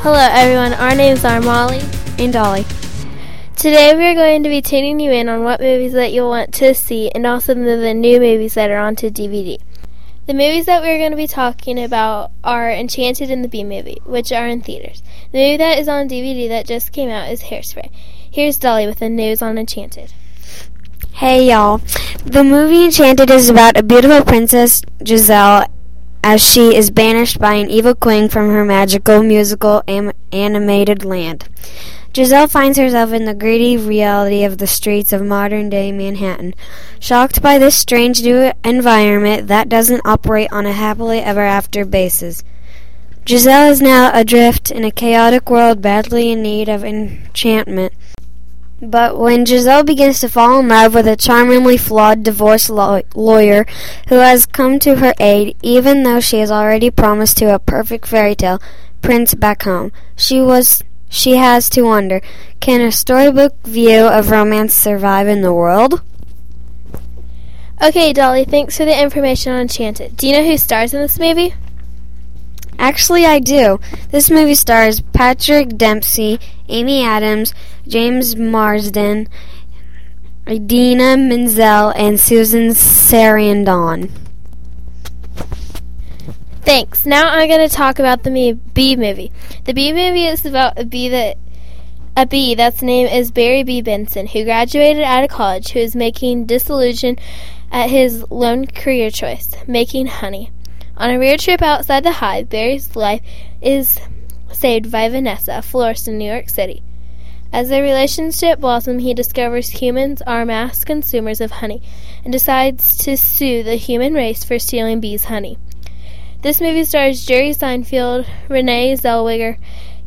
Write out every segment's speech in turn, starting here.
Hello, everyone. Our names are Molly and Dolly. Today, we are going to be tuning you in on what movies that you'll want to see and also the, new movies that are onto DVD. The movies that we're going to be talking about are Enchanted and the Bee Movie, which are in theaters. The movie that is on DVD that just came out is Hairspray. Here's Dolly with the news on Enchanted. Hey y'all. The movie Enchanted is about a beautiful princess, Giselle, as she is banished by an evil queen from her magical musical am- animated land. Giselle finds herself in the gritty reality of the streets of modern day Manhattan. Shocked by this strange new environment that doesn't operate on a happily ever after basis. Giselle is now adrift in a chaotic world badly in need of enchantment. But when Giselle begins to fall in love with a charmingly flawed divorce law- lawyer who has come to her aid, even though she has already promised to a perfect fairy tale prince back home, she was she has to wonder, can a storybook view of romance survive in the world? Okay, Dolly, thanks for the information on Enchanted. Do you know who stars in this movie? Actually, I do. This movie stars Patrick Dempsey, Amy Adams, James Marsden, Idina Menzel, and Susan Sarandon. Thanks. Now I'm going to talk about the Bee movie. The Bee movie is about a bee that a bee that's name is Barry B. Benson, who graduated out of college, who is making disillusion at his lone career choice, making honey. On a weird trip outside the hive, Barry's life is saved by Vanessa, a florist in New York City. As their relationship blossoms, he discovers humans are mass consumers of honey and decides to sue the human race for stealing bees' honey. This movie stars Jerry Seinfeld, Renee Zellweger,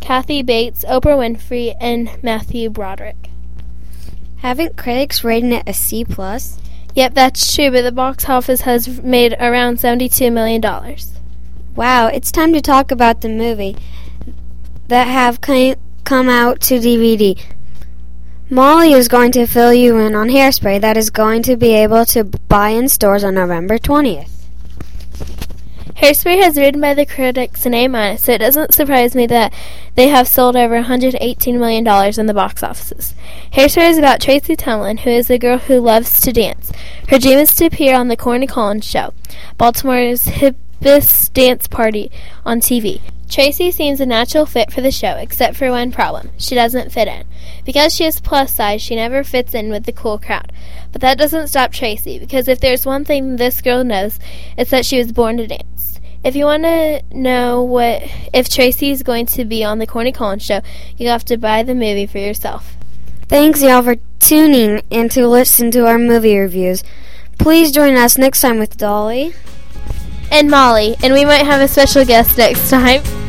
Kathy Bates, Oprah Winfrey, and Matthew Broderick. Haven't critics rated it a C plus? Yep, that's true, but the box office has made around $72 million. Wow, it's time to talk about the movie that have come out to DVD. Molly is going to fill you in on Hairspray that is going to be able to buy in stores on November 20th. Hairspray has written by the critics an A minus, so it doesn't surprise me that they have sold over $118 million in the box offices. Hairspray is about Tracy Tumlin, who is a girl who loves to dance. Her dream is to appear on the Corny Collins Show, Baltimore's hippest dance party on TV. Tracy seems a natural fit for the show, except for one problem. She doesn't fit in. Because she is plus size, she never fits in with the cool crowd. But that doesn't stop Tracy, because if there's one thing this girl knows, it's that she was born to dance. If you want to know what if Tracy is going to be on the Corny Collins show, you have to buy the movie for yourself. Thanks y'all for tuning and to listen to our movie reviews. Please join us next time with Dolly and Molly, and we might have a special guest next time.